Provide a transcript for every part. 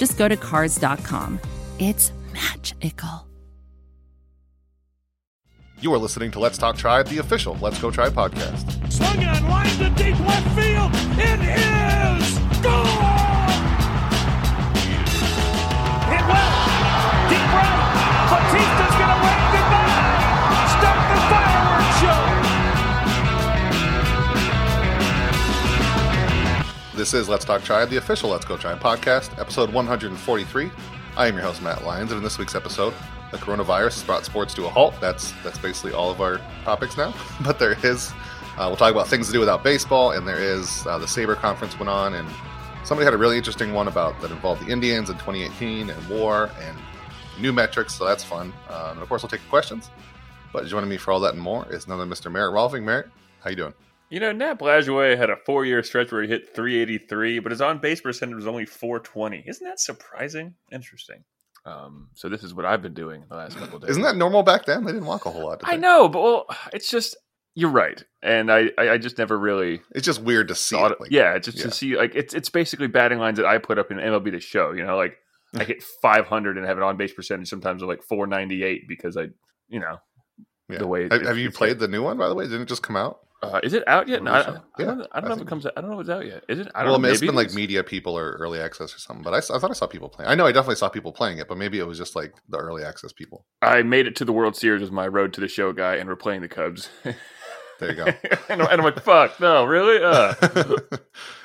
just go to Cars.com. It's magical. You are listening to Let's Talk Tribe, the official Let's Go Tribe podcast. Swung on, line to deep left field. It is This is Let's Talk Tribe, the official Let's Go Tribe podcast, episode 143. I am your host, Matt Lyons, and in this week's episode, the coronavirus has brought sports to a halt. That's that's basically all of our topics now. But there is, uh, we'll talk about things to do without baseball, and there is uh, the SABR conference went on, and somebody had a really interesting one about that involved the Indians in 2018 and war and new metrics. So that's fun. Uh, and of course, we'll take questions. But joining me for all that and more is another Mr. Merritt Rohlfing. Merritt, how you doing? You know, Nap Lajoie had a four-year stretch where he hit 383, but his on-base percentage was only 420. Isn't that surprising? Interesting. Um, so this is what I've been doing the last couple days. Isn't that normal back then? They didn't walk a whole lot. I know, but well, it's just you're right, and I I, I just never really It's just weird to see. thought. It. Like, yeah, just yeah. to see like it's it's basically batting lines that I put up in MLB the Show. You know, like I hit 500 and have an on-base percentage sometimes of like 498 because I, you know, yeah. the way have, it's- have you played like- the new one by the way? Didn't it just come out? Uh, is it out yet? No, I, I, Yeah, don't, I I don't know if it comes. out- I don't know if it's out yet. Is it? I don't Well, I know. it's been like media people or early access or something. But I thought I saw people playing. I know I definitely saw people playing it, but maybe it was just like the early access people. I made it to the World Series as my road to the show guy, and we're playing the Cubs. There you go. and, I'm, like, "Fuck, no, really? Uh,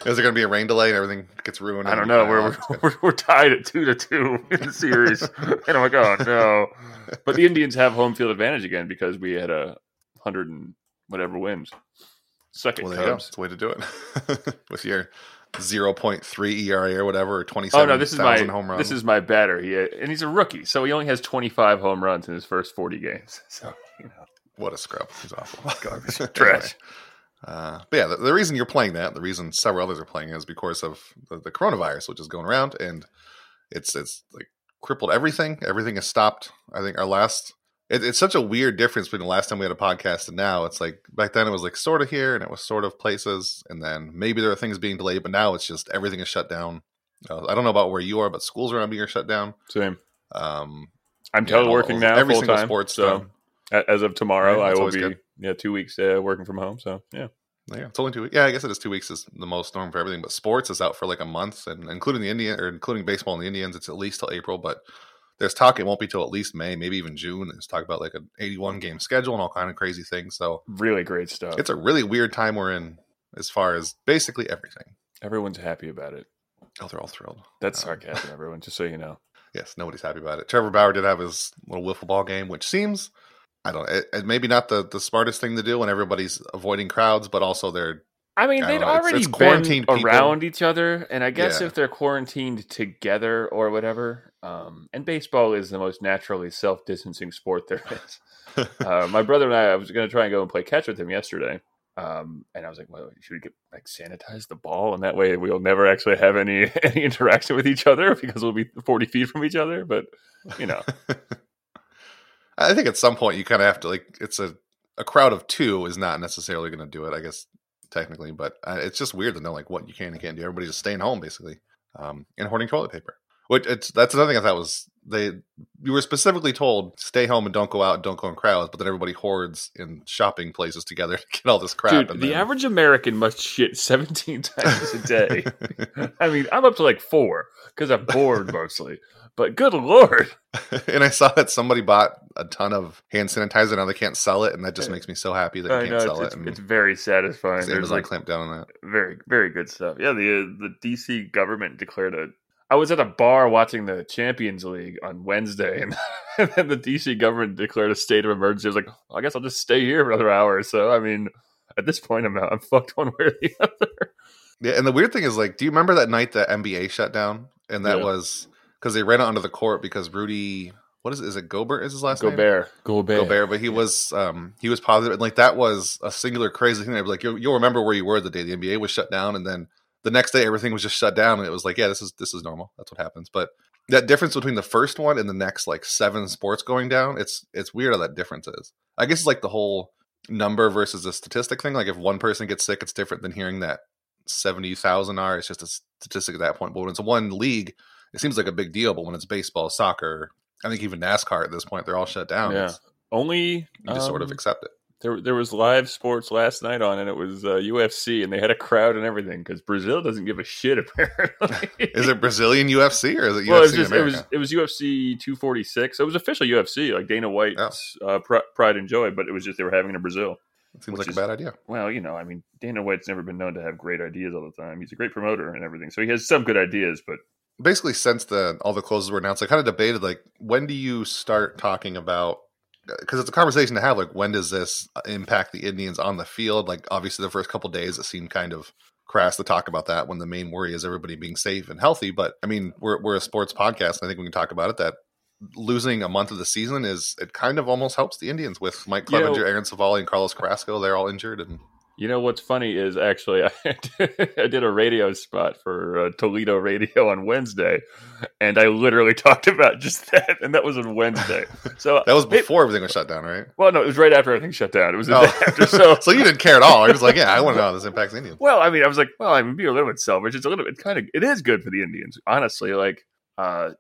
Is there going to be a rain delay and everything gets ruined? I don't know. We're, we're we're tied at two to two in the series, and I'm like, oh no. But the Indians have home field advantage again because we had a hundred and whatever wins. Suck it, well, there. Cubs. The way to do it. With your 0.3 ERA or whatever, or 27 Oh no, this is my home runs. this is my batter. He and he's a rookie, so he only has 25 home runs in his first 40 games. So you know, what a scrub. He's awful. Garbage. Trash. Uh, but yeah, the, the reason you're playing that, the reason several others are playing it is because of the, the coronavirus, which is going around, and it's it's like crippled everything. Everything is stopped. I think our last. It, it's such a weird difference between the last time we had a podcast and now. It's like back then it was like sort of here and it was sort of places, and then maybe there are things being delayed, but now it's just everything is shut down. Uh, I don't know about where you are, but schools around being shut down. same. Um, I'm teleworking now every full single time. sports so done. as of tomorrow, Yeah, I will be good. yeah two weeks uh, working from home. So yeah, Yeah, it's only two weeks. Yeah, I guess it is two weeks is the most norm for everything. But sports is out for like a month, and including the Indian or including baseball and the Indians, it's at least till April. But there's talk it won't be till at least May, maybe even June. There's talk about like an 81 game schedule and all kind of crazy things. So really great stuff. it's a really weird time we're in as far as basically everything. Everyone's happy about it. Oh, they're all thrilled. That's Um, sarcasm, everyone. Just so you know. Yes, nobody's happy about it. Trevor Bauer did have his little wiffle ball game, which seems. I don't. It, it maybe not the, the smartest thing to do when everybody's avoiding crowds, but also they're I mean, I they'd know, it's- already it's quarantined been people. around each other, and I guess Yeah. if they're quarantined together or whatever, um, and baseball is the most naturally self-distancing sport there is. uh, my brother and I, I was going to try and go and play catch with him yesterday, um, and I was like, "Well, should we get like sanitize the ball, and that way we'll never actually have any any interaction with each other because we'll be forty feet from each other." But you know, I think at some point you kind of have to like it's a a crowd of two is not necessarily going to do it. I guess technically, but uh, it's just weird to know like what you can and can't do. Everybody's just staying home basically, um, and hoarding toilet paper. Which it's that's another thing I thought was they you were specifically told stay home and don't go out, don't go in crowds, but then everybody hoards in shopping places together to get all this crap. dude, and the then- average American must shit seventeen times a day. I mean, I'm up to like four because I'm bored mostly. But good lord, and I saw that somebody bought a ton of hand sanitizer. Now they can't sell it, and that just makes me so happy that you I can't know sell it's, it. it's, it's very satisfying. Amazon There's like clamped down on that. very very good stuff. Yeah, the uh, the DC government declared a. I was at a bar watching the Champions League on Wednesday, and, and then the DC government declared a state of emergency. I was like, I guess I'll just stay here for another hour or so. I mean, at this point, I'm out. I'm fucked one way or the other. Yeah, and the weird thing is, like, do you remember that night that NBA shut down? And that Yeah. was because they ran it onto the court because Rudy, what is it? Is it Gobert? Is his last name? Gobert, Gobert, Gobert, but he was um he was positive, and like that was a singular crazy thing. I'd be like, you'll, you'll remember where you were the day the NBA was shut down, and then the next day everything was just shut down, and it was like, yeah, this is this is normal. That's what happens. But that difference between the first one and the next like seven sports going down, it's it's weird how that difference is. I guess it's like the whole number versus the statistic thing. Like if one person gets sick, it's different than hearing that seventy thousand are. It's just a statistic at that point. But when it's one league, it seems like a big deal. But when it's baseball, soccer, I think even NASCAR at this point, they're all shut down. Yeah. It's- Only You just sort of um, accept it. There, there was live sports last night on, and it was uh, UFC, and they had a crowd and everything because Brazil doesn't give a shit. Apparently, Is it Brazilian UFC or is it UFC it was, just, it was it was UFC 246. It was official UFC, like Dana White's uh, Pri- Pride and Joy, but it was just they were having it in Brazil. It seems like is- a bad idea. Well, you know, I mean, Dana White's never been known to have great ideas all the time. He's a great promoter and everything, so he has some good ideas. But Basically, since the all the closes were announced, I kind of debated like when do you start talking about uh, because it's a conversation to have like when does this uh, impact the Indians on the field? Like obviously the first couple days it seemed kind of crass to talk about that when the main worry is everybody being safe and healthy. But I mean, we're we're a sports podcast, and I think we can talk about it. That losing a month of the season is it kind of almost helps the Indians with Mike You know- Clevinger, Aaron Civale, and Carlos Carrasco. They're all injured, and you know what's funny is actually I did, I did a radio spot for uh, Toledo Radio on Wednesday, and I literally talked about just that, and that was on Wednesday. So that was it- before everything was shut down, right? well, no, it was right after everything shut down. It was Oh. after. So, so you didn't care at all. You're like, yeah, I want to know how this impacts Indians. well, I mean, I was like, well, I mean, be a little bit selfish. It's a little bit kind of, it is good for the Indians, honestly. Like, uh,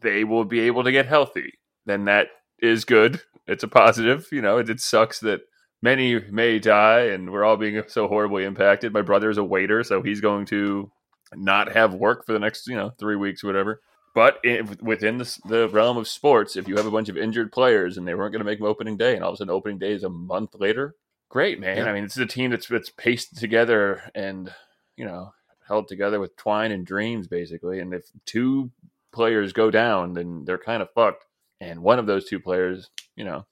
they will be able to get healthy. Then that is good. It's a positive. You know, it, it sucks that many may die and we're all being so horribly impacted. My brother is a waiter, so he's going to not have work for the next, you know, three weeks or whatever. But if, within the, the realm of sports, if you have a bunch of injured players and they weren't going to make opening day, and all of a sudden opening day is a month later, great, man. Yeah. I mean, this is a team that's that's paced together and you know held together with twine and dreams, basically. And if two players go down, then they're kind of fucked. And one of those two players, you know,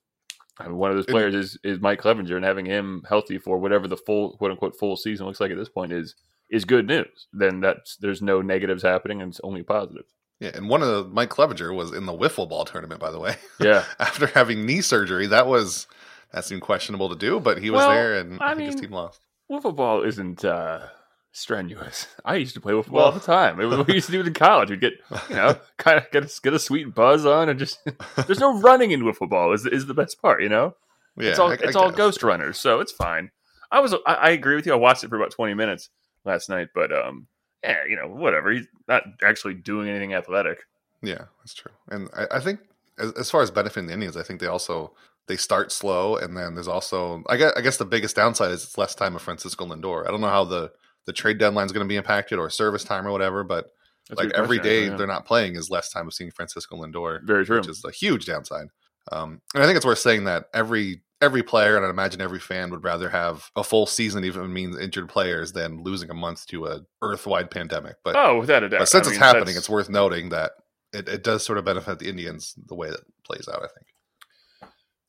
I mean, one of those players is is Mike Clevinger, and having him healthy for whatever the full quote unquote full season looks like at this point is is good news. Then that's there's no negatives happening, and it's only positive. Yeah, and one of the Mike Clevinger was in the wiffle ball tournament, by the way. Yeah. After having knee surgery, that was that seemed questionable to do, but he was Well, there, and I, I think his team lost. wiffle ball isn't uh, strenuous. I used to play wiffle ball Well- all the time. It was what we used to do it in college. We'd get you know kind of get a, get a sweet buzz on, and just there's no running in wiffle ball. Is is the best part, you know? Yeah, it's all I- I it's all ghost runners, so it's fine. I was I, I agree with you. I watched it for about 20 minutes last night, but um, yeah, you know, whatever. He's not actually doing anything athletic. Yeah, that's true. And I, I think as, as far as benefiting the Indians, I think they also they start slow, and then there's also I guess I guess the biggest downside is it's less time of Francisco Lindor. I don't know how the the trade deadline is going to be impacted or service time or whatever, but That's like every day yeah. they're not playing is less time of seeing Francisco Lindor. very true. which is a huge downside. Um, and I think it's worth saying that every every player, and I imagine every fan would rather have a full season, even means injured players, than losing a month to a earth-wide pandemic. But, oh, without a doubt. but since I it's mean, happening, that's- it's worth noting that it, it does sort of benefit the Indians the way that it plays out. I think.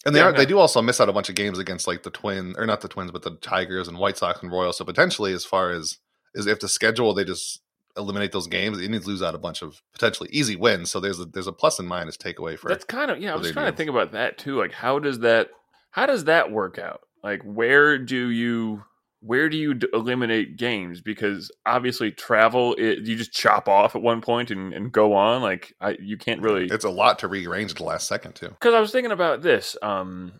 And they Yeah, are yeah. they do also miss out a bunch of games against like the Twin or not the Twins, but the Tigers and White Sox and Royals. So potentially, as far as is if the schedule they just eliminate those games, the Indians lose out a bunch of potentially easy wins. So there's a there's a plus and minus takeaway for That's kind of yeah. I was trying to think about that too. Like, how does that how does that work out? Like, where do you where do you d- eliminate games? Because obviously, travel it, you just chop off at one point and, and go on. Like, I you can't really. It's a lot to rearrange at the last second too. Because I was thinking about this. Um,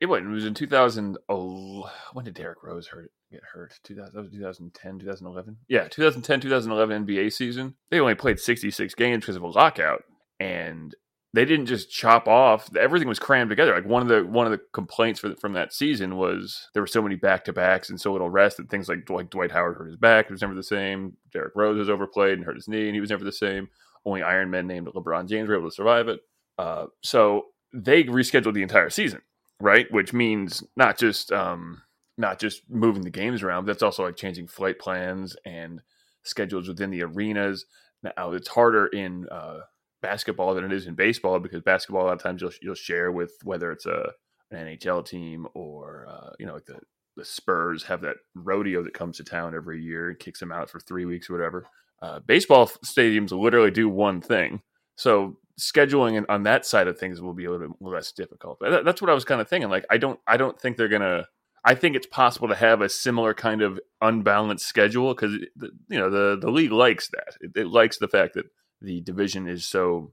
it, what, it was in 2000. when did Derrick Rose hurt get hurt? 2000. That was 2010, 2011. Yeah, 2010, 2011 NBA season. They only played 66 games because of a lockout, and they didn't just chop off. Everything was crammed together. Like one of the one of the complaints for, from that season was there were so many back to backs and so little rest that things like Dwight, Dwight Howard hurt his back. It was never the same. Derrick Rose was overplayed and hurt his knee, and he was never the same. Only Iron Men named LeBron James were able to survive it. Uh, so they rescheduled the entire season, right? Which means not just um, not just moving the games around, but that's also like changing flight plans and schedules within the arenas. Now it's harder in uh, basketball than it is in baseball because basketball a lot of times you'll you'll share with whether it's a an NHL team or uh, you know like the the Spurs have that rodeo that comes to town every year and kicks them out for three weeks or whatever. Uh, baseball stadiums literally do one thing, so scheduling on that side of things will be a little bit less difficult. That's what I was kind of thinking. Like, I don't, I don't think they're gonna. I think it's possible to have a similar kind of unbalanced schedule because you know the the league likes that. It, it likes the fact that the division is so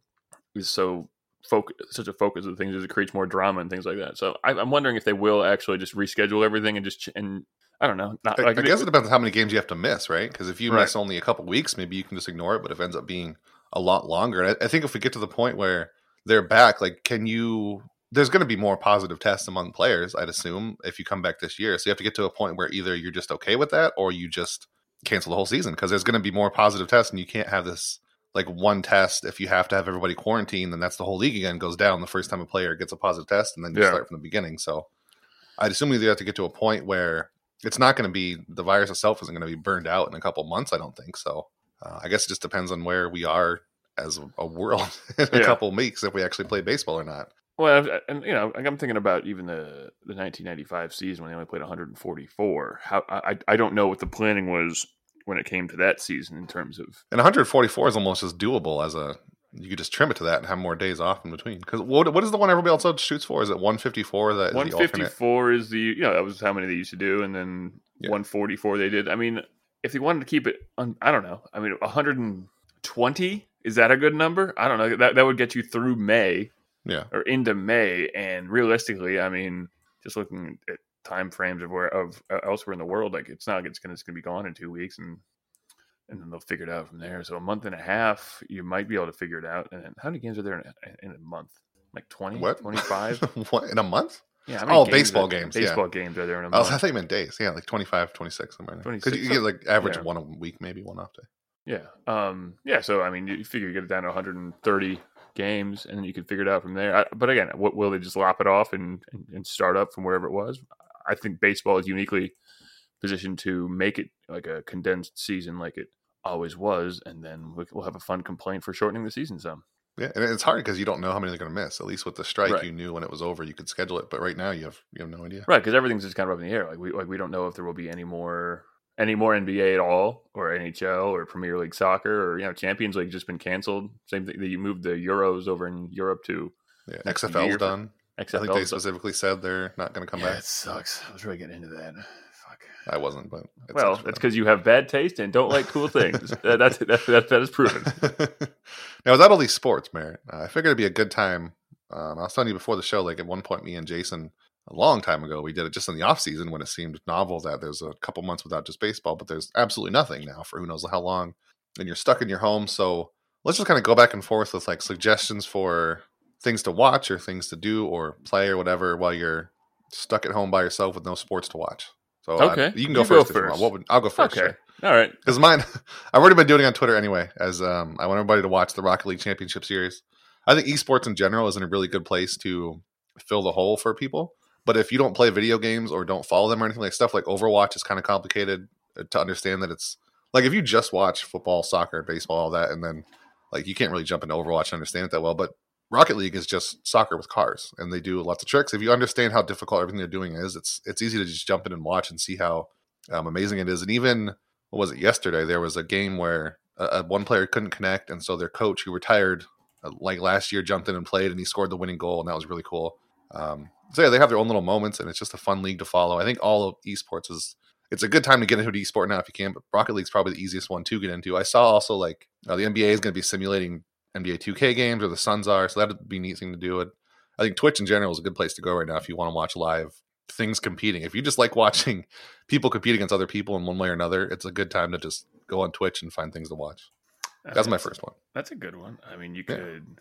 is so focus such a focus of things as it creates more drama and things like that. So I, am wondering if they will actually just reschedule everything and just and I don't know. Not, like, I guess it depends on how many games you have to miss, right? Because if you right. miss only a couple weeks, maybe you can just ignore it. But if it ends up being a lot longer, and I, I think if we get to the point where they're back, like, can you? There's going to be more positive tests among players, I'd assume, if you come back this year. So you have to get to a point where either you're just okay with that, or you just cancel the whole season because there's going to be more positive tests, and you can't have this like one test. If you have to have everybody quarantined, then that's the whole league again goes down the first time a player gets a positive test, and then you yeah. start from the beginning. So I'd assume you have to get to a point where it's not going to be the virus itself isn't going to be burned out in a couple months. I don't think so. Uh, I guess it just depends on where we are as a world in a yeah. couple weeks if we actually play baseball or not. Well, and you know, I'm thinking about even the the 1995 season when they only played 144. How I I don't know what the planning was when it came to that season in terms of and 144 is almost as doable as a you could just trim it to that and have more days off in between. Because what what is the one everybody else shoots for? Is it 154? That 154 is the, is the you know that was how many they used to do, and then yeah. 144 they did. I mean, if they wanted to keep it, on, I don't know. I mean, 120 is that a good number? I don't know. That that would get you through May, yeah, or into May. And realistically, I mean, just looking at time frames of where of uh, elsewhere in the world, like it's not like it's gonna it's gonna be gone in two weeks, and and then they'll figure it out from there. So a month and a half, you might be able to figure it out. And how many games are there in a, in a month? Like 20, what? 25? what, in a month? Yeah. Oh, games baseball games. Baseball yeah. games are there in a month. I, was, I you meant days. Yeah, like 25, 26 somewhere. Because you get like average yeah. one a week, maybe one off day. Yeah. Um, yeah. So, I mean, you figure you get it down to 130 games and then you can figure it out from there. I, but again, what, will they just lop it off and, and, and start up from wherever it was? I think baseball is uniquely positioned to make it like a condensed season like it always was, and then we'll have a fun complaint for shortening the season some. Yeah, and it's hard because you don't know how many they're going to miss. At least with the strike, right. you knew when it was over, you could schedule it. But right now, you have you have no idea. Right, because everything's just kind of up in the air. Like we like we don't know if there will be any more any more NBA at all, or NHL, or Premier League soccer, or you know Champions League just been canceled. Same thing. That you moved the Euros over in Europe to yeah, XFL's done. XFL I think they specifically said they're not going to come yeah, back. It sucks. I was really getting into that. Fuck. I wasn't, but well, that's because you have bad taste and don't like cool things. that's that, that, that is proven. now, without all these sports, Merritt, uh, I figured it'd be a good time. Um, I was telling you before the show, like at one point, me and Jason, a long time ago, we did it just in the off season when it seemed novel that there's a couple months without just baseball, but there's absolutely nothing now for who knows how long, and you're stuck in your home. So let's just kind of go back and forth with like suggestions for things to watch or things to do or play or whatever while you're stuck at home by yourself with no sports to watch. So okay, I, you can go you first. Go first. What would, I'll go first. Okay, sure. all right. Because mine, I've already been doing it on Twitter anyway. As um, I want everybody to watch the Rocket League Championship Series. I think esports in general is in a really good place to fill the hole for people. But if you don't play video games or don't follow them or anything like stuff like Overwatch is kind of complicated uh, to understand that it's like if you just watch football, soccer, baseball, all that, and then like you can't really jump into Overwatch and understand it that well. But Rocket League is just soccer with cars, and they do lots of tricks. If you understand how difficult everything they're doing is, it's it's easy to just jump in and watch and see how um, amazing it is. And even what was it yesterday? There was a game where uh, one player couldn't connect, and so their coach, who retired uh, like last year, jumped in and played, and he scored the winning goal, and that was really cool. Um, so yeah, they have their own little moments, and it's just a fun league to follow. I think all of esports is it's a good time to get into an esport now if you can. But Rocket League's probably the easiest one to get into. I saw also like uh, the NBA is going to be simulating NBA 2K games or the Suns are. So that'd be a neat thing to do. It. I think Twitch in general is a good place to go right now if you want to watch live things competing. If you just like watching people compete against other people in one way or another, it's a good time to just go on Twitch and find things to watch. That's my first one. That's a good one. I mean, you could.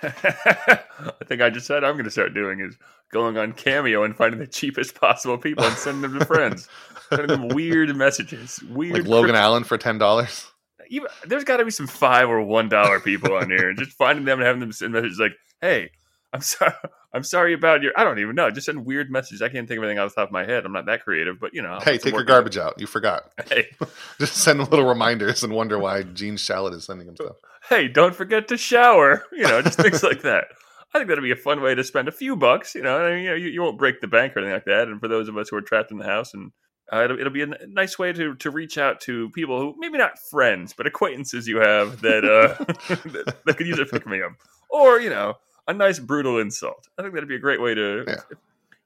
I think I just said I'm going to start doing is going on Cameo and finding the cheapest possible people and sending them to friends, sending them weird messages, weird. Like Logan Allen for ten dollars even there's got to be some five or one dollar people on here, and just finding them and having them send messages like, "Hey, I'm sorry, I'm sorry about your." I don't even know. Just send weird messages. I can't think of anything off the top of my head. I'm not that creative, but you know. Hey, take your garbage out. You forgot. Hey, just send little reminders and wonder why Gene Shalit is sending him stuff. Hey, don't forget to shower. You know, just things like that. I think that'd be a fun way to spend a few bucks. You know, I mean, you, know, you, you won't break the bank or anything like that. And for those of us who are trapped in the house and Uh, it'll, it'll be a n- nice way to, to reach out to people who maybe not friends, but acquaintances you have that uh, that, that could use a pick me up, or you know, a nice brutal insult. I think that'd be a great way to Yeah.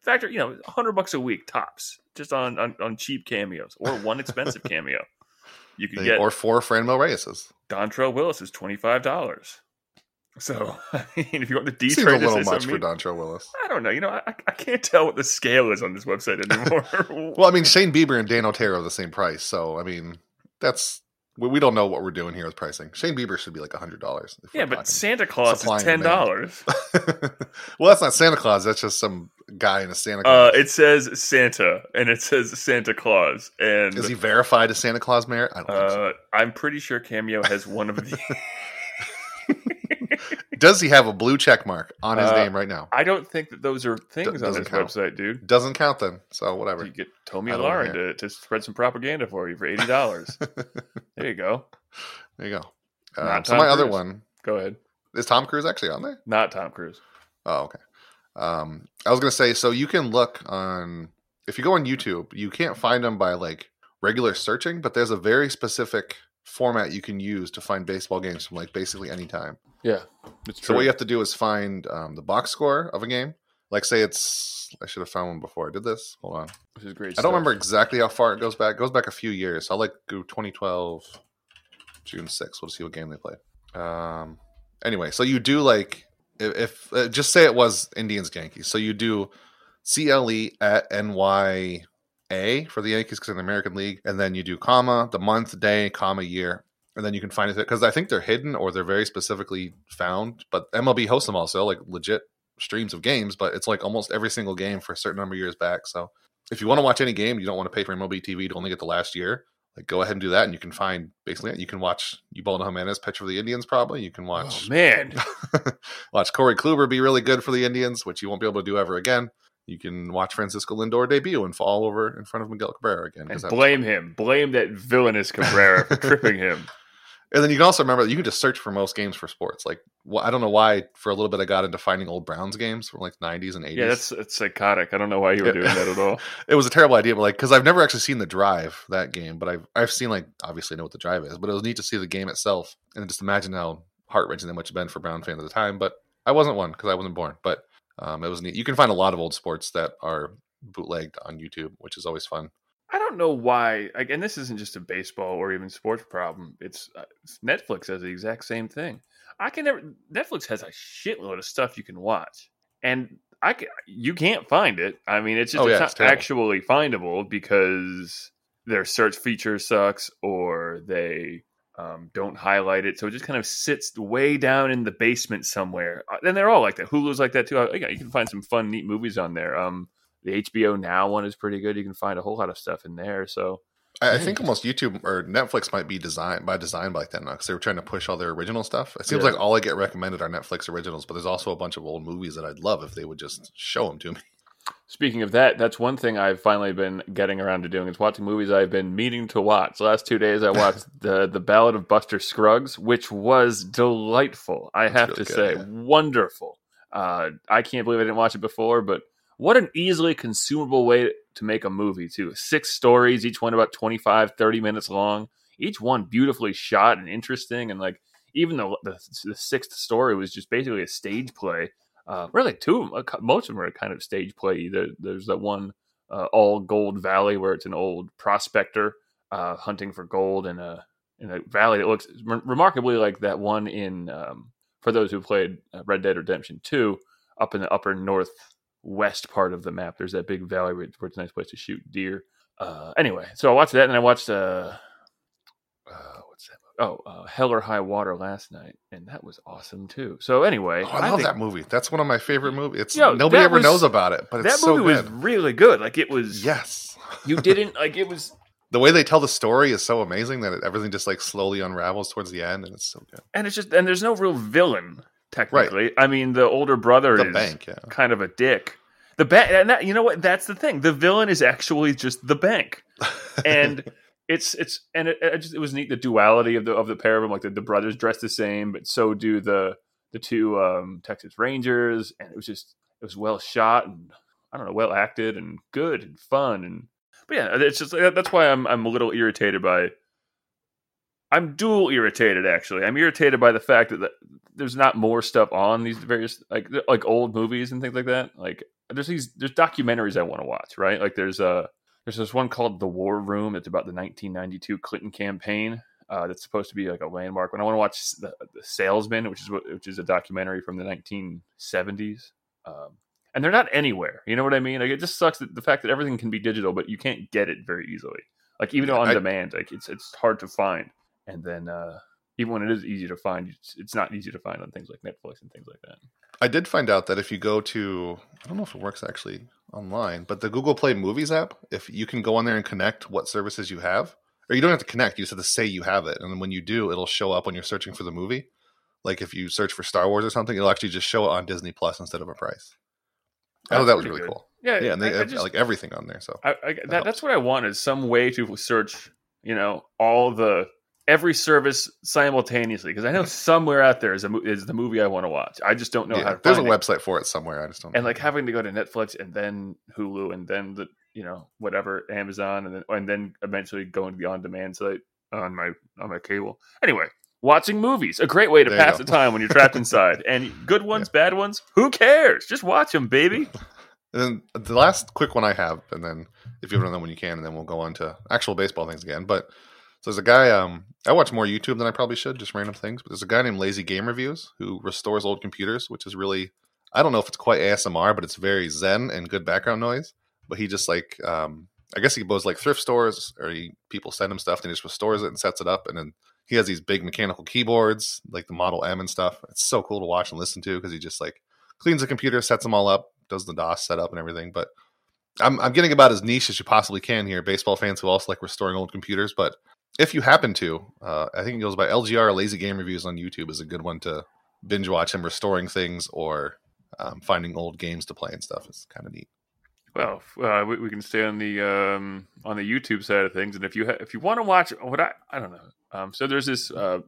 factor. You know, hundred bucks a week tops, just on, on on cheap cameos or one expensive cameo. You could get or four Franmil Reyes's. Dontrelle Willis is twenty five dollars. So I mean, if you want the D Seems a little much for Dontrelle Willis. I don't know. You know, I, I can't tell what the scale is on this website anymore. Well, I mean, Shane Bieber and Dan Otero are the same price, so I mean, that's we, we don't know what we're doing here with pricing. Shane Bieber should be like hundred dollars. yeah, but Santa Claus is ten dollars. well, that's not Santa Claus. That's just some guy in a Santa Uh, Claus. it says Santa and it says Santa Claus, and Is he verified as Santa Claus Merritt? I don't think so. uh, I'm pretty sure Cameo has one of the. Does he have a blue check mark on his uh, name right now? I don't think that those are things on doesn't count. website, dude. Doesn't count then. So whatever. You get Tomi Lahren to, to spread some propaganda for you for eighty dollars. there you go. There you go. Um, so my other one Go ahead. is Tom Cruise actually on there? Not Tom Cruise. Oh, okay. Um, I was gonna say, so you can look on if you go on YouTube, you can't find them by like regular searching, but there's a very specific format you can use to find baseball games from like basically any time. Yeah, it's true. So what you have to do is find um, the box score of a game. Like say it's I should have found one before I did this. Hold on. Which is great. I don't remember exactly how far it goes back. It goes back a few years. I'll like go 2012, June 6th. We'll see what game they played. Um, anyway, so you do like if, if uh, just say it was Indians Yankees. So you do CLE at NYA for the Yankees because in the American League, and then you do comma the month, day, comma year, and then you can find it because I think they're hidden or they're very specifically found. But MLB hosts them also like legit streams of games, but it's like almost every single game for a certain number of years back. So if you want to watch any game, you don't want to pay for MLB TV to only get the last year. Like go ahead and do that, and you can find basically you can watch Ubaldo Jimenez pitch for the Indians. Probably you can oh, watch Oh man, watch Corey Kluber be really good for the Indians, which you won't be able to do ever again. You can watch Francisco Lindor debut and fall over in front of Miguel Cabrera again. and blame him. Blame that villainous Cabrera for tripping him. And then you can also remember that you can just search for most games for sports. Like well, I don't know why for a little bit I got into finding old Browns games from like 90s and 80s. Yeah, that's that's psychotic. I don't know why you were doing that at all. it was a terrible idea, but like because I've never actually seen the drive that game, but I've I've seen like obviously know what the drive is, but it was neat to see the game itself and just imagine how heart wrenching that must have been for Brown fans at the time. But I wasn't one because I wasn't born. But um, it was neat. You can find a lot of old sports that are bootlegged on YouTube, which is always fun. I don't know why. Like, and this isn't just a baseball or even sports problem. It's, uh, Netflix has the exact same thing. I can never. Netflix has a shitload of stuff you can watch, and I can, you can't find it. I mean, it's just Oh, it's yeah, not it's actually findable because their search feature sucks or they um, don't highlight it, so it just kind of sits way down in the basement somewhere. Uh, And they're all like that. Hulu's like that too. Uh, You can find some fun, neat movies on there. Um, the HBO Now one is pretty good. You can find a whole lot of stuff in there. So I, I think almost YouTube or Netflix might be designed by design like that now because they were trying to push all their original stuff. It seems Yeah. like all I get recommended are Netflix originals, but there's also a bunch of old movies that I'd love if they would just show them to me. Speaking of that, that's one thing I've finally been getting around to doing is watching movies I've been meaning to watch. The last two days, I watched the the Ballad of Buster Scruggs, which was delightful. I That's have really to good, say, yeah. wonderful. Uh, I can't believe I didn't watch it before, but what an easily consumable way to make a movie too. Six stories, each one about 25, 30 minutes long. Each one beautifully shot and interesting, and like even the the, the sixth story was just basically a stage play uh, really two of them, most of them are kind of stage play. There, there's that one uh, all gold valley where it's an old prospector uh, hunting for gold in a in a valley that looks re- remarkably like that one in um, for those who played uh, Red Dead Redemption Two up in the upper northwest part of the map. There's that big valley where, where it's a nice place to shoot deer. Uh, anyway, so I watched that and I watched uh, uh, what's that? Oh, uh, Hell or High Water last night, and that was awesome too. So anyway, Oh, I love think- that movie. That's one of my favorite movies. It's Yo, nobody ever was- knows about it, but it's that so movie was really good. Like it was. Yes. You didn't like it was, The way they tell the story is so amazing that it, everything just like slowly unravels towards the end, and it's so good. and it's just and there's no real villain technically. I mean, the older brother The is bank, yeah. kind of a dick. The bank, and that, you know what? That's the thing. The villain is actually just the bank, and it's it's and it, it just it was neat the duality of the of the pair of them. Like the, the brothers dress the same, but so do the the two um, Texas Rangers, and it was just it was well shot and I don't know, well acted and good and fun and. but yeah, it's just that's why I'm I'm a little irritated by. I'm dual irritated actually. I'm irritated by the fact that there's not more stuff on these various like like old movies and things like that. Like there's these there's documentaries I want to watch, right? Like there's a there's this one called The War Room. It's about the 1992 Clinton campaign. Uh, that's supposed to be like a landmark. When I want to watch the, the, Salesman, which is which is a documentary from the 1970s, um, and they're not anywhere. You know what I mean? Like it just sucks that the fact that everything can be digital, but you can't get it very easily. Like even on I, demand, like it's it's hard to find. And then uh, even when it is easy to find, it's, it's not easy to find on things like Netflix and things like that. I did find out that if you go to, I don't know if it works actually online, but the Google Play Movies app, if you can go on there and connect what services you have, or you don't have to connect, you just have to say you have it, and then when you do, it'll show up when you're searching for the movie. Like if you search for Star Wars or something, it'll actually just show it on Disney Plus instead of a price. I thought that was really good. cool. Yeah, yeah, and they I, I have just, like everything on there. So I, I, that, that's what I want is some way to search, you know, all the every service simultaneously because I know somewhere out there is a is the movie I want to watch. I just don't know yeah, how. to There's a it. website for it somewhere. I just don't. And like having to go to Netflix and then Hulu and then the you know whatever Amazon and then and then eventually going to the on demand site on my on my cable. Anyway, watching movies a great way to There pass the time when you're trapped inside. And good ones, bad ones, who cares? Just watch them, baby. And then the last quick one I have, and then if you have another one, you can, and then we'll go on to actual baseball things again. But so there's a guy. Um, I watch more YouTube than I probably should, just random things. But there's a guy named Lazy Game Reviews who restores old computers, which is really I don't know if it's quite ASMR, but it's very zen and good background noise. But he just like um, I guess he goes like thrift stores or he, people send him stuff and he just restores it and sets it up, and then he has these big mechanical keyboards like the Model M and stuff. It's so cool to watch and listen to because he just like cleans the computer, sets them all up, does the DOS setup and everything. But I'm I'm getting about as niche as you possibly can here. Baseball fans who also like restoring old computers, but if you happen to, uh, I think it goes by LGR Lazy Game Reviews on YouTube is a good one to binge watch him restoring things or um, finding old games to play and stuff. It's kind of neat. Well, uh, we, we can stay on the um, on the YouTube side of things, and if you ha- if you want to watch what I I don't know, um, so there's this uh,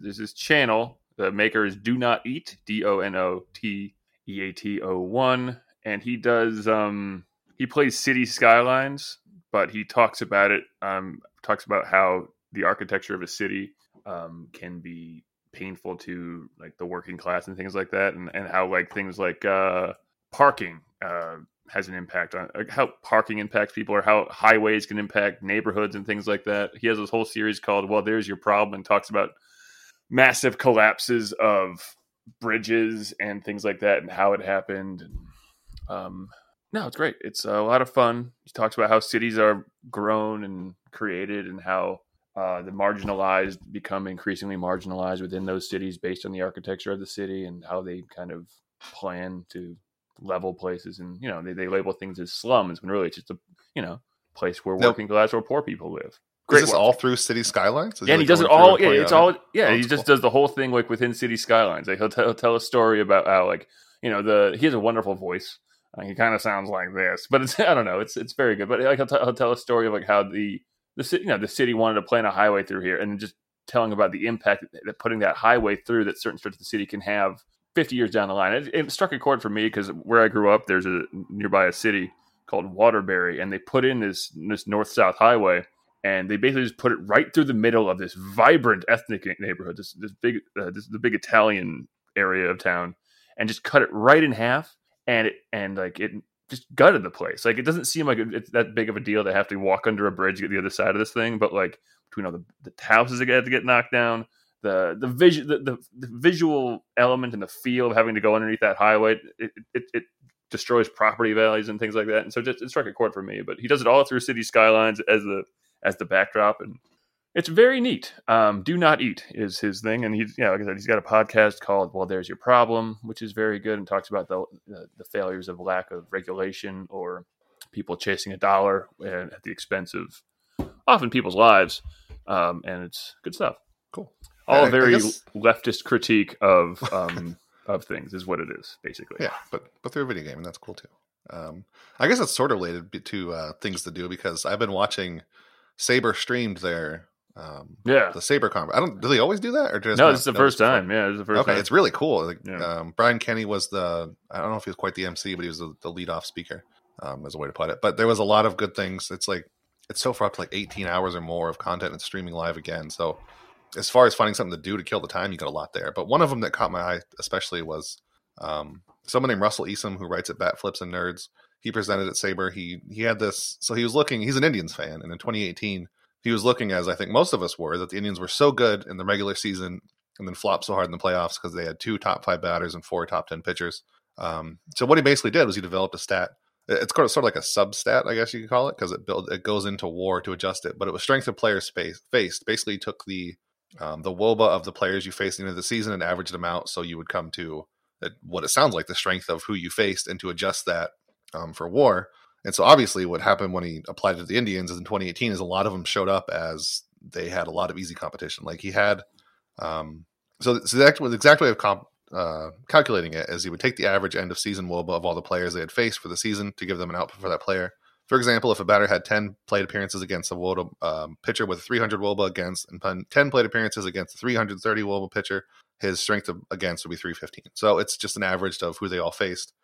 there's this channel. The maker is Do Not Eat D O N O T E A T O one, and he does um, he plays City Skylines, but he talks about it. Um, talks about how the architecture of a city um, can be painful to like the working class and things like that, and, and how like things like uh, parking uh, has an impact on like, how parking impacts people, or how highways can impact neighborhoods and things like that. He has this whole series called "Well, There's Your Problem" and talks about massive collapses of bridges and things like that, and how it happened. And, um, no, it's great. It's a lot of fun. He talks about how cities are grown and created, and how uh, the marginalized become increasingly marginalized within those cities based on the architecture of the city and how they kind of plan to level places. And you know, they, they label things as slums when really it's just a you know place where Now- working class or poor people live. Is this work. all through City Skylines? Is Yeah, and like he does it all. Yeah, it's all. Yeah, Oh, he just cool. does the whole thing like within city skylines. Like he'll, tell he'll tell a story about how like you know the he has a wonderful voice. Uh, he kind of sounds like this, but it's I don't know. It's it's very good. But like he'll, t- he'll tell a story of like how the the city you know the city wanted to plan a highway through here, and just telling about the impact that, that putting that highway through that certain stretch of the city can have 50 years down the line. It, it struck a chord for me because where I grew up, there's a nearby a city called Waterbury, and they put in this this north south highway, and they basically just put it right through the middle of this vibrant ethnic neighborhood, this this big uh, this the big Italian area of town, and just cut it right in half, and it and like it just gutted the place. Like it doesn't seem like it's that big of a deal to have to walk under a bridge to get the other side of this thing, but like between all the, the houses that had to get knocked down, the the vision, the, the, the visual element and the feel of having to go underneath that highway, it, it, it destroys property values and things like that. And so just, it struck a chord for me. But he does it all through city skylines as the as the backdrop, and it's very neat. Um, Do not eat is his thing, and he's yeah, like I said, he's got a podcast called "Well, There's Your Problem," which is very good and talks about the the, the failures of lack of regulation or people chasing a dollar and at the expense of often people's lives. Um, and it's good stuff. Cool. All I- I very guess- leftist critique of um, of things is what it is basically. Yeah, but but through a video game, and that's cool too. Um, I guess it's sort of related to uh, things to do because I've been watching SABR streamed their um, Yeah. the SABR combat. I don't. Do they always do that, or just No, not- this the that first time. Yeah, is the first okay, time. it's really cool. Like, Yeah. um, Brian Kenny was the I don't know if he was quite the MC, but he was the, the lead off speaker. Um, as a way to put it. But there was a lot of good things. It's like it's so far up to like 18 hours or more of content and streaming live again. So as far as finding something to do to kill the time, you got a lot there. But one of them that caught my eye especially was um, someone named Russell Easom who writes at Bat Flips and Nerds. He presented at SABR. He he had this. So he was looking. He's an Indians fan, and in 2018, he was looking as I think most of us were that the Indians were so good in the regular season and then flopped so hard in the playoffs because they had two top five batters and four top ten pitchers. Um, so what he basically did was he developed a stat. It's sort of sort of like a sub stat, I guess you could call it, because it build it goes into WAR to adjust it. But it was strength of players space, faced. Basically, took the um, the WOBA of the players you faced into the season and averaged them out, so you would come to what it sounds like the strength of who you faced, and to adjust that um, for WAR. And so, obviously, what happened when he applied to the Indians in 2018 is a lot of them showed up as they had a lot of easy competition. Like he had, um, so, so the exact way of comp, uh, calculating it is he would take the average end of season WOBA of all the players they had faced for the season to give them an output for that player. For example, if a batter had 10 plate appearances against a WOBA um, pitcher with 300 WOBA against and 10 plate appearances against a 330 WOBA pitcher, his strength of, against would be 315. So it's just an average of who they all faced.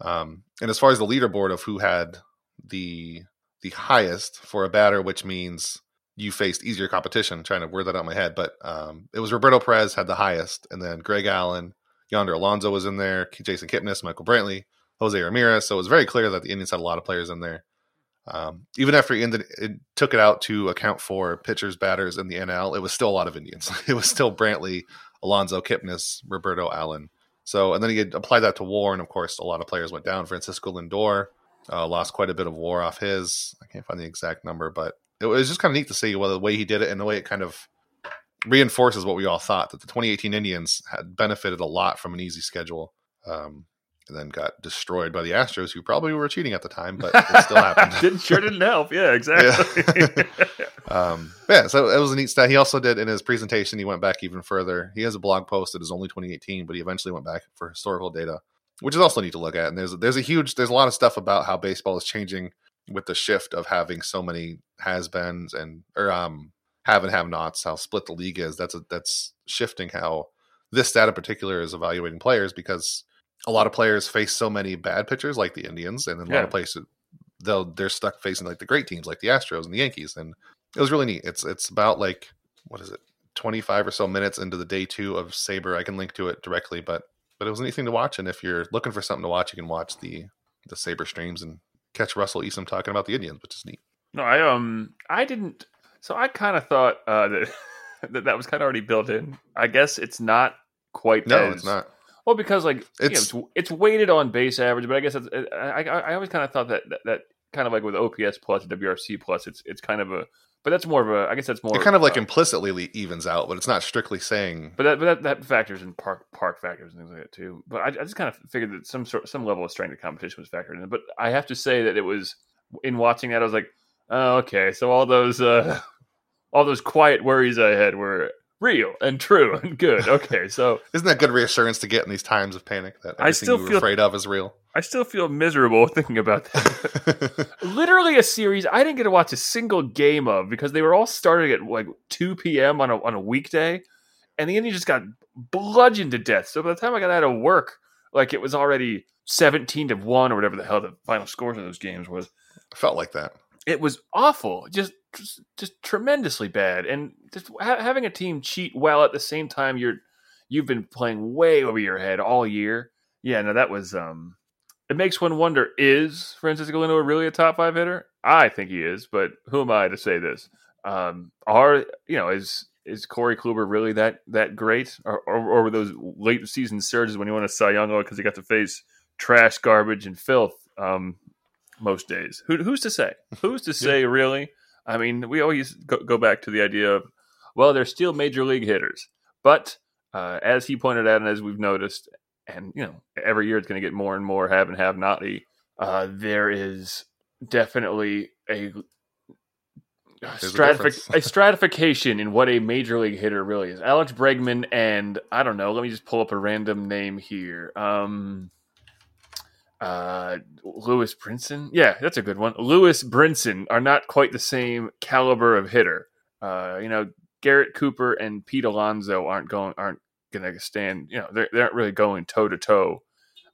Um, and as far as the leaderboard of who had the the highest for a batter, which means you faced easier competition, trying to word that out in my head, but um, it was Roberto Perez had the highest, and then Greg Allen, Yonder Alonso was in there, Jason Kipnis, Michael Brantley, Jose Ramirez. So it was very clear that the Indians had a lot of players in there. Um, even after he ended, it took it out to account for pitchers, batters in the NL. It was still a lot of Indians. it was still Brantley, Alonso, Kipnis, Roberto Allen. So, and then he applied that to WAR, and of course, a lot of players went down. Francisco Lindor uh, lost quite a bit of WAR off his. I can't find the exact number, but it was just kind of neat to see well, the way he did it and the way it kind of reinforces what we all thought that the 2018 Indians had benefited a lot from an easy schedule. Um, and then got destroyed by the Astros, who probably were cheating at the time, but it still happened. didn't sure didn't help. Yeah, exactly. yeah. um, yeah, so it was a neat stat. He also did in his presentation. He went back even further. He has a blog post that is only 2018, but he eventually went back for historical data, which is also neat to look at. And there's there's a huge there's a lot of stuff about how baseball is changing with the shift of having so many has-beens and or um have and have nots, how split the league is. That's a, that's shifting how this stat in particular is evaluating players because a lot of players face so many bad pitchers like the Indians, and then a yeah. lot of places they'll they're stuck facing like the great teams like the Astros and the Yankees, and it was really neat. It's it's about like what is it, twenty five or so minutes into the day two of SABR. I can link to it directly, but but it was a neat thing to watch. And if you're looking for something to watch, you can watch the the SABR streams and catch Russell Easom talking about the Indians, which is neat. No, I um I didn't. So I kind of thought uh, that, that that was kind of already built in. I guess it's not quite. No, as, it's not. Well, because like it's you know, it's, it's, weighted on base average, but I guess it's, I, I, I always kind of thought that, that, that kind of like with OPS plus WRC plus, it's it's kind of a but that's more of a I guess that's more it kind of like uh, implicitly evens out, but it's not strictly saying. But that but that, that factors in park park factors and things like that too. But I, I just kind of figured that some sort some level of strength of competition was factored in. But I have to say that it was in watching that I was like, oh, okay, so all those uh all those quiet worries I had were real and true and good. Okay, so isn't that good reassurance to get in these times of panic that everything I still you were feel, afraid of is real? I still feel miserable thinking about that. Literally a series I didn't get to watch a single game of because they were all starting at like two p.m. on a on a weekday, and the Indians just got bludgeoned to death. So by the time I got out of work, like it was already seventeen to one or whatever the hell the final scores of those games was. I felt like that. It was awful. Just just, just tremendously bad, and just ha- having a team cheat while at the same time you're you've been playing way over your head all year. Yeah, no, that was um. It makes one wonder: Is Francisco Lindor really a top five hitter? I think he is, but who am I to say this? Um, are you know is is Corey Kluber really that that great, or, or, or were those late season surges when he won a Cy Young because he got to face trash, garbage, and filth um, most days? Who, who's to say? Who's to say really? I mean, we always go, go back to the idea of, well, they're still major league hitters. But uh, as he pointed out, and as we've noticed, and you know, every year it's going to get more and more have and have not. Uh, there is definitely a stratific- a, a, stratification in what a major league hitter really is. Alex Bregman and I don't know. Let me just pull up a random name here. Um, uh, Lewis Brinson. Yeah, that's a good one. Lewis Brinson are not quite the same caliber of hitter. Uh, you know, Garrett Cooper and Pete Alonso aren't going aren't going to stand. You know, they're they aren't really going toe to toe,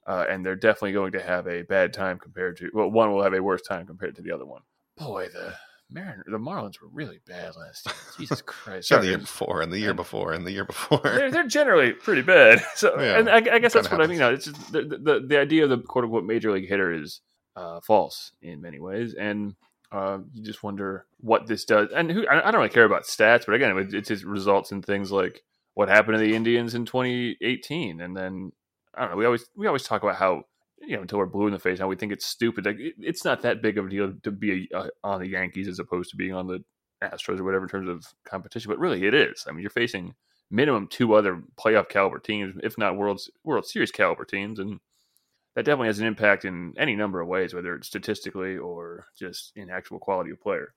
and they're definitely going to have a bad time compared to. Well, one will have a worse time compared to the other one. Boy, the Marin, the Marlins were really bad last year. Jesus Christ! Yeah, the year before, and the year before, and the year before. they're, they're generally pretty bad. So, Yeah, and I, I guess that's what I mean. You know, it's just the, the the idea of the quote unquote major league hitter is uh, false in many ways, and uh, you just wonder what this does. And who I, I don't really care about stats, but again, it, it just results in things like what happened to the Indians in 2018, and then I don't know. We always we always talk about how you know until we're blue in the face, how we think it's stupid. Like it, it's not that big of a deal to be uh on the Yankees as opposed to being on the Astros or whatever in terms of competition, but really it is. I mean, you're facing minimum two other playoff caliber teams, if not world's World Series caliber teams, and that definitely has an impact in any number of ways, whether it's statistically or just in actual quality of player.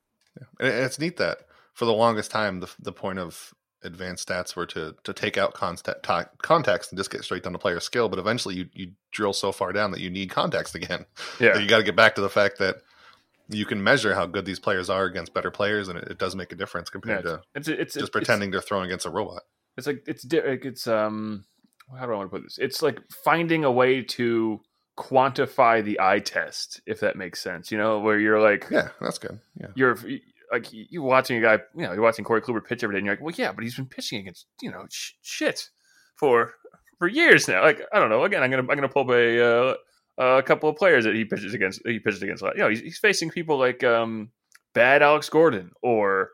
And it's neat that for the longest time, the the point of advanced stats were to to take out context, context and just get straight down to player skill. But eventually, you you drill so far down that you need context again. Yeah, you got to get back to the fact that you can measure how good these players are against better players, and it, it does make a difference compared yeah to it's it's, it's just it's, pretending they're throwing against a robot. It's like it's it's um how do I want to put this? It's like finding a way to quantify the eye test, if that makes sense. You know, where you're like, Yeah, that's good. Yeah, you're like you're watching a guy, you know, you're watching Corey Kluber pitch every day, and you're like, well, yeah, but he's been pitching against you know sh- shit for for years now. Like I don't know. Again, I'm gonna I'm gonna pull up a uh, a couple of players that he pitches against. He pitches against. a lot. You know, he's, he's facing people like um bad Alex Gordon or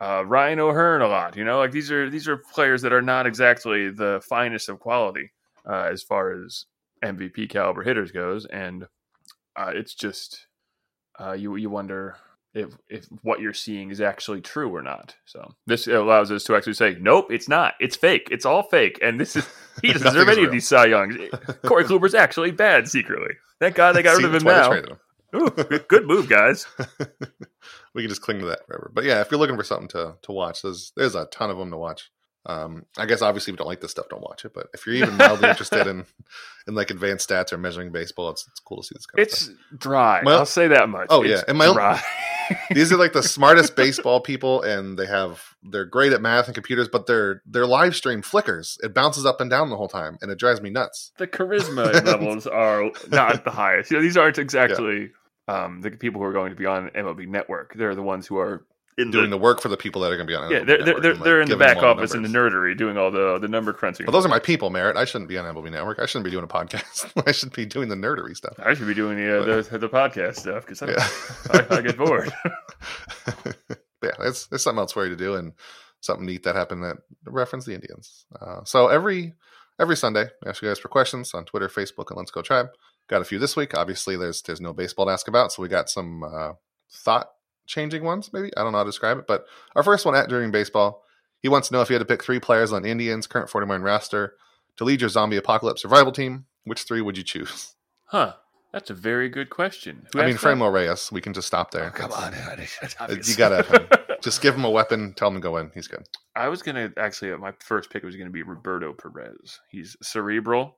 uh, Ryan O'Hearn a lot. You know, like these are these are players that are not exactly the finest of quality uh, as far as MVP caliber hitters goes, and uh, it's just uh, you you wonder if if what you're seeing is actually true or not. So this allows us to actually say, nope, it's not. It's fake. It's all fake, and this is he doesn't deserve any of these Cy Youngs. Corey Kluber's actually bad secretly. Thank God they got rid of him that's why they now. Ooh, good move, guys. we can just cling to that forever. But yeah, if you're looking for something to to watch, there's there's a ton of them to watch. Um, I guess obviously if you don't like this stuff, don't watch it. But if you're even mildly interested in in like advanced stats or measuring baseball, it's it's cool to see this kind of stuff. It's dry. Well- I'll say that much. Oh, It's yeah. And my dry. These are like the smartest baseball people, and they have they're great at math and computers, but their their live stream flickers. It bounces up and down the whole time, and it drives me nuts. the charisma levels are not the highest. You know, these aren't exactly um, the people who are going to be on MLB Network. They're the ones who are in Doing the, the work for the people that are going to be on. yeah. They're they're they're, like, they're in the back office in the nerdery doing all the the number crunching. But those are my people, Merritt. I shouldn't be on MLB Network. I shouldn't be doing a podcast. I should be doing the nerdery stuff. I should be doing the uh, the, the podcast stuff because Yeah. I, I get bored. Yeah, it's it's something else for you to do and something neat that happened that referenced the Indians. Uh, so every every Sunday, I ask you guys for questions on Twitter, Facebook, and Let's Go Tribe. Got a few this week. Obviously, there's there's no baseball to ask about, so we got some uh, thought changing ones. Maybe I don't know how to describe it, but our first one at during baseball, he wants to know if you had to pick three players on Indians current 40 man roster to lead your zombie apocalypse survival team. Which three would you choose? Huh? That's a very good question. Who I mean, asked that? Reyes. We can just stop there. Oh, come on, You gotta. Just give him a weapon. Tell him to go in. He's good. I was gonna actually my first pick was gonna be Roberto Perez. He's cerebral.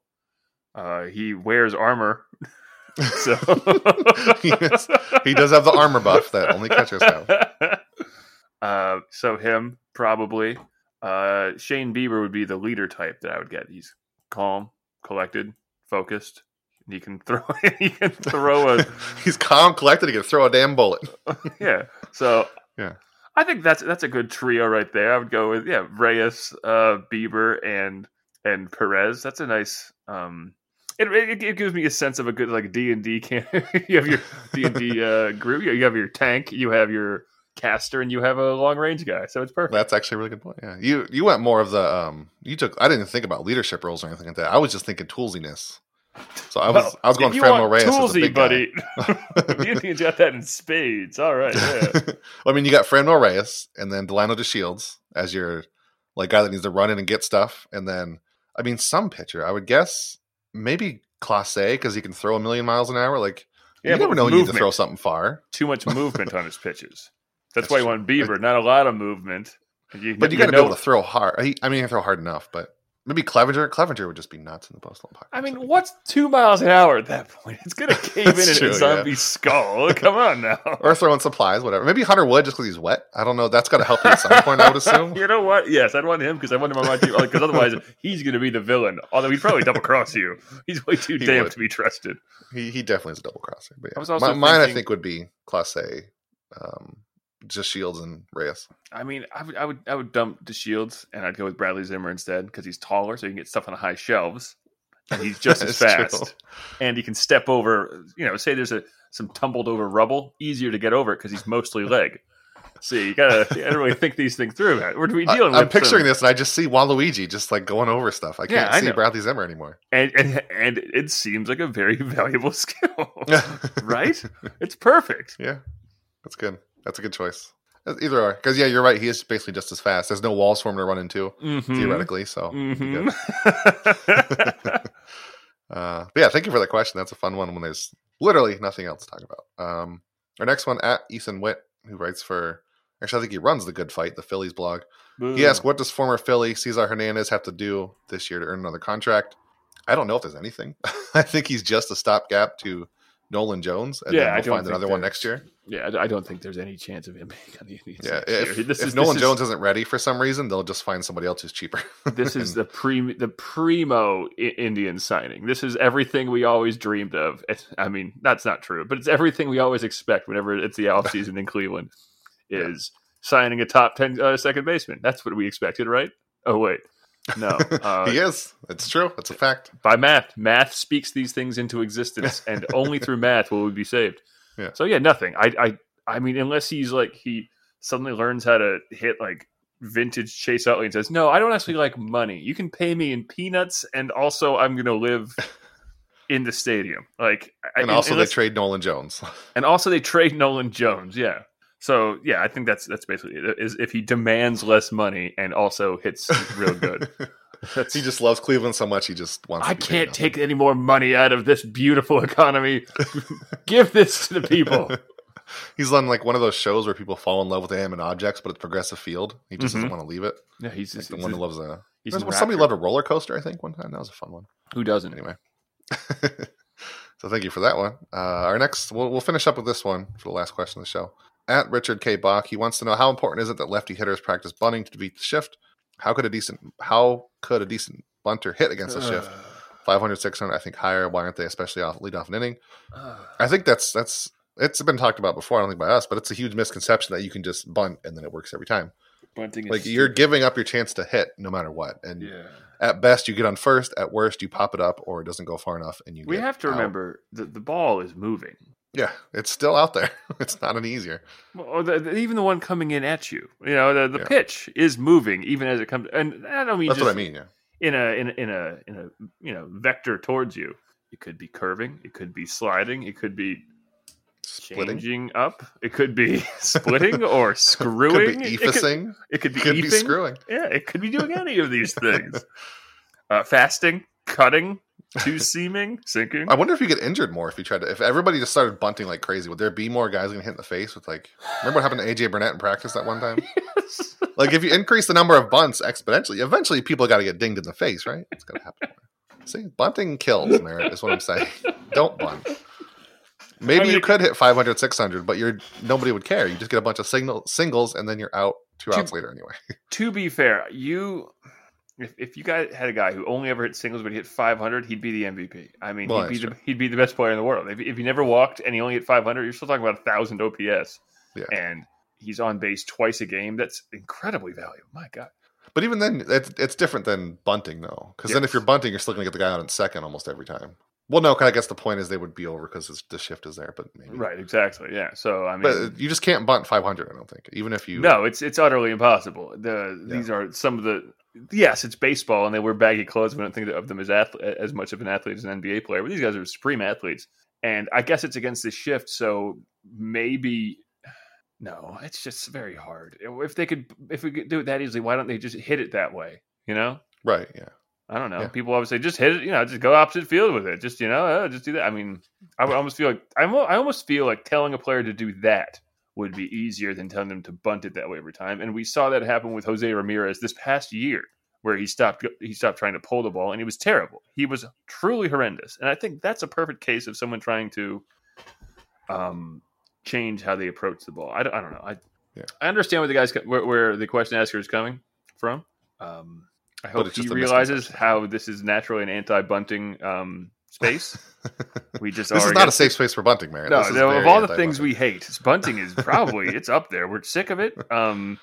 Uh, he wears armor, so Yes. He does have the armor buff that only catchers have. Uh, so him probably. Uh, Shane Bieber would be the leader type that I would get. He's calm, collected, focused. And He can throw. he can throw a He's calm, collected. He can throw a damn bullet. yeah. So Yeah. I think that's that's a good trio right there. I would go with yeah Reyes, uh, Bieber, and and Perez. That's a nice. Um, it, it, it gives me a sense of a good like D and D. Can you have your D and D uh, group? You have your tank. You have your caster, and you have a long range guy. So it's perfect. That's actually a really good point. Yeah, you you went more of the um. You took. I didn't think about leadership roles or anything like that. I was just thinking toolsiness. So I was Well, I was going you want Reyes as the toolsy, big buddy. Indians got that in spades. All right. Yeah. I mean, you got Franmil Reyes and then Delino DeShields as your like guy that needs to run in and get stuff, and then I mean, some pitcher. I would guess maybe Clase because he can throw a million miles an hour. Like Yeah, you never know when you need to throw something far. Too much movement on his pitches. That's, That's why you true. want Bieber. Not a lot of movement. You, But you got to be able to throw hard. He, I mean, he can throw hard enough, but maybe Clevinger. Clevinger would just be nuts in the postal pocket. I mean, what's two miles an hour at that point? It's gonna cave in in true, a yeah. zombie skull. Come on now. or throwing supplies, whatever. Maybe Hunter Wood just because he's wet. I don't know. That's got to help you at some point. I would assume. you know what? Yes, I'd want him because I want him on my team. Because otherwise, he's going to be the villain. Although he'd probably double cross you. He's way too He damn would. to be trusted. He he definitely is a double crosser. But yeah. I was also My- mine, I think, would be Clase, um, just Shields and Reyes? I mean, I would, I would, I would dump the Shields, and I'd go with Bradley Zimmer instead because he's taller, so you can get stuff on the high shelves, and he's just as That's true. fast, and he can step over. You know, say there's a some tumbled over rubble, easier to get over it because he's mostly leg. See, you gotta, you gotta really think these things through. man. We're we I, dealing I'm picturing some- this, and I just see Waluigi just like going over stuff. I can't I see. Bradley Zimmer anymore. and, and and it seems like a very valuable skill, right? It's perfect. Yeah, that's good. That's a good choice. Either or, because yeah, you're right. He is basically just as fast. There's no walls for him to run into Mhm. theoretically. So, it'd be good. Mhm. uh, but yeah, thank you for that question. That's a fun one when there's literally nothing else to talk about. Um, our next one at Ethan Witt, who writes for. Actually, I think he runs the Good Phight, the Phillies blog. He asked, "What does former Philly Cesar Hernandez have to do this year to earn another contract?" I don't know if there's anything. I think he's just a stopgap to Nolan Jones, and Yeah, then I we'll don't find another one next year. Yeah, I- I don't think there's any chance of him being on the Indians. Yeah, next if, year. This if is- Nolan this Jones is, isn't ready for some reason, they'll just find somebody else who's cheaper. this is the pre the primo I- Indian signing. This is everything we always dreamed of. It's, I mean, that's not true, but it's everything we always expect whenever it's the offseason in Cleveland is signing a top 10 uh, second baseman. That's what we expected, right? Oh wait. No. Uh, he is. It's true. It's a fact. by math. Math speaks these things into existence, and only through math will we be saved. Yeah. So yeah, nothing. I I I mean, unless he's like he suddenly learns how to hit like vintage Chase Utley and says, "No, I don't actually like money. You can pay me in peanuts, and also I'm going to live in the stadium." Like, I- And also, unless- they trade Nolan Jones. and also they trade Nolan Jones. Yeah. So yeah, I think that's that's basically it. Is if he demands less money and also hits real good. He just loves Cleveland so much. He just wants. I can't take any more money out of this beautiful economy. Give this to the people. He's on like one of those shows where people fall in love with animate objects, but it's progressive field. He just Mhm. doesn't want to leave it. Yeah, he's Like just the one who loves a. he's a somebody loved a roller coaster. I think one time that was a fun one. Who doesn't? Anyway, so thank you for that one. Uh, our next, we'll, we'll finish up with this one for the last question of the show. At Richard K. Bach, he wants to know how important is it that lefty hitters practice bunting to beat the shift? How could a decent how could a decent bunter hit against a shift? Uh. 500, 600, I think higher. Why aren't they, especially off lead off an inning? Uh. I think that's that's it's been talked about before. I don't think by us, but it's a huge misconception that you can just bunt and then it works every time. Bunting is Like you're giving up your chance to hit no matter what, and yeah. at best you get on first. At worst, you pop it up or it doesn't go far enough, and you. We have to out. remember that the ball is moving. Yeah, it's still out there. it's not any easier. Well, or the, the- even the one coming in at you, you know, the, the Yeah. pitch is moving even as it comes. And I don't mean That's what I mean. Yeah, in a in a in a in a you know vector towards you. It could be curving. It could be sliding. It could be splitting changing up. It could be splitting or screwing. could be It could- It could be, Could be screwing. Yeah, it could be doing any of these things. uh, fasting, cutting, two seaming, sinking. I wonder if you get injured more if you tried to. If everybody just started bunting like crazy, would there be more guys getting hit in the face with like? Remember what happened to AJ Burnett in practice that one time? Like if you increase the number of bunts exponentially, eventually people got to get dinged in the face, right? It's gonna happen. See, bunting kills, Merritt, is what I'm saying. Don't bunt. Maybe I mean, you could hit 500, 600, but you're nobody would care. You just get a bunch of signal singles, and then you're out two Two- outs later anyway. to be fair, you if, if you guys had a guy who only ever hit singles but he hit 500, he'd be the MVP. I mean, Well, he'd be the, he'd be the best player in the world. If, if he never walked and he only hit 500, you're still talking about a thousand OPS, Yeah. and he's on base twice a game. That's incredibly valuable. My God. But even then, it's, it's different than bunting, though. Because then if you're bunting, you're still going to get the guy out in second almost every time. Well, no, I guess the point is they would be over because the shift is there, but maybe. Right, exactly. Yeah. So I uh, mean, But you just can't bunt 500, I don't think. Even if you. No, it's it's utterly impossible. The Yeah. these are some of the yes, it's baseball, and they wear baggy clothes. We don't think of them as ath- as much of an athlete as an NBA player, but these guys are supreme athletes. And I guess it's against the shift, so maybe no, it's just very hard. If they could, if we could do it that easily, why don't they just hit it that way? You know, Right, yeah. I don't know. Yeah. People always say just hit it. You know, just go opposite field with it. Just you know, uh, just do that. I mean, I would almost feel like I'm, I almost feel like telling a player to do that would be easier than telling them to bunt it that way every time. And we saw that happen with Jose Ramirez this past year, where he stopped he stopped trying to pull the ball, and he was terrible. He was truly horrendous. And I think that's a perfect case of someone trying to um, change how they approach the ball. I don't, I don't know. I Yeah. I understand where the guys where, where the question asker is coming from. Um, I hope he realizes how this is naturally an anti-bunting um, space. We just this are is not a safe space for bunting, Mary. No, This is no, of all the things we hate, bunting is probably it's up there. We're sick of it. Um,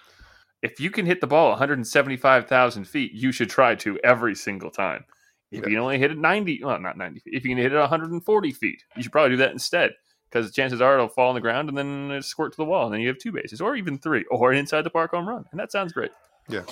if you can hit the ball 175,000 feet, you should try to every single time. If you can only hit it 90, well, not 90 feet. If you can hit it 140 feet, you should probably do that instead because chances are it'll fall on the ground and then squirt to the wall, and then you have two bases, or even three, or an inside the park home run, and that sounds great. Yeah.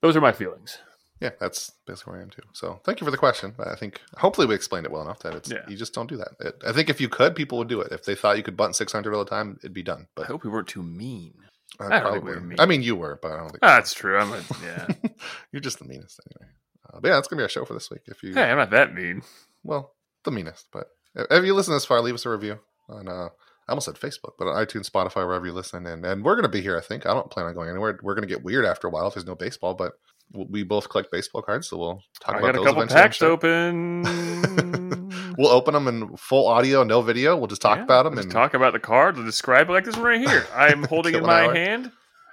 Those are my feelings. Yeah, that's basically where I am too. So thank you for the question. I think hopefully we explained it well enough that it's Yeah. you just don't do that. It, I think if you could, people would do it. If they thought you could bunt 600 all the time, it'd be done. But I hope we weren't too mean. uh, I probably, we were mean. I mean, you were, but I don't think Ah, that's true. I'm a, yeah. you're just the meanest anyway. Uh, but yeah, that's gonna be our show for this week. If you, hey, I'm not that mean. well, the meanest. But if you listen this far, leave us a review on. uh I almost said Facebook, but on iTunes, Spotify, wherever you listen, and and we're gonna be here. I think I don't plan on going anywhere. We're gonna get weird after a while if there's no baseball, but we- both collect baseball cards, so we'll talk I about got a those couple packs open. We'll open them in full audio, no video. We'll just talk Yeah, about them and talk about the card. We'll describe it like this one right here. I'm holding in my hour. hand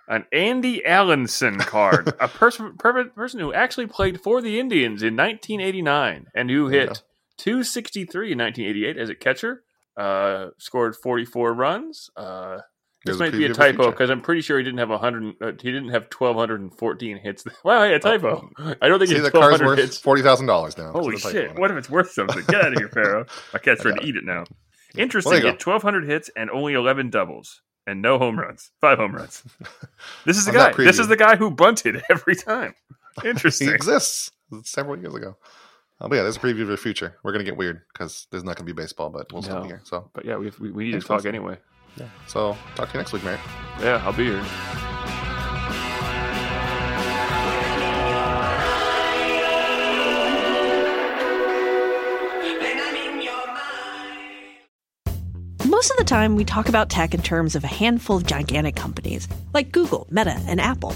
an Andy Allanson card, a person per- person who actually played for the Indians in 1989 and who hit 263 in 1988 as a catcher. Uh, scored 44 runs. Uh, this might be a typo because I'm pretty sure he didn't have 100. Uh, he didn't have 1,214 hits. Wow, yeah, typo. I don't think See, he the 1,200 worth hits. forty thousand dollars now. Holy It's shit! What if it's worth something? Get out of here, Pharaoh. My cat's I ready to eat it now. Interesting. he 1,200 hits and only 11 doubles and no home runs. Five home runs. This is the guy. This is the guy who bunted every time. He Interesting. exists several years ago. Uh, but yeah, there's a preview of the future. We're gonna get weird because there's not gonna be baseball, but we'll still No. be here. So but yeah, we, we, we need to talk anyway. Yeah. So talk to you next week, Mary. Yeah, I'll be here. Most of the time, we talk about tech in terms of a handful of gigantic companies like Google, Meta, and Apple.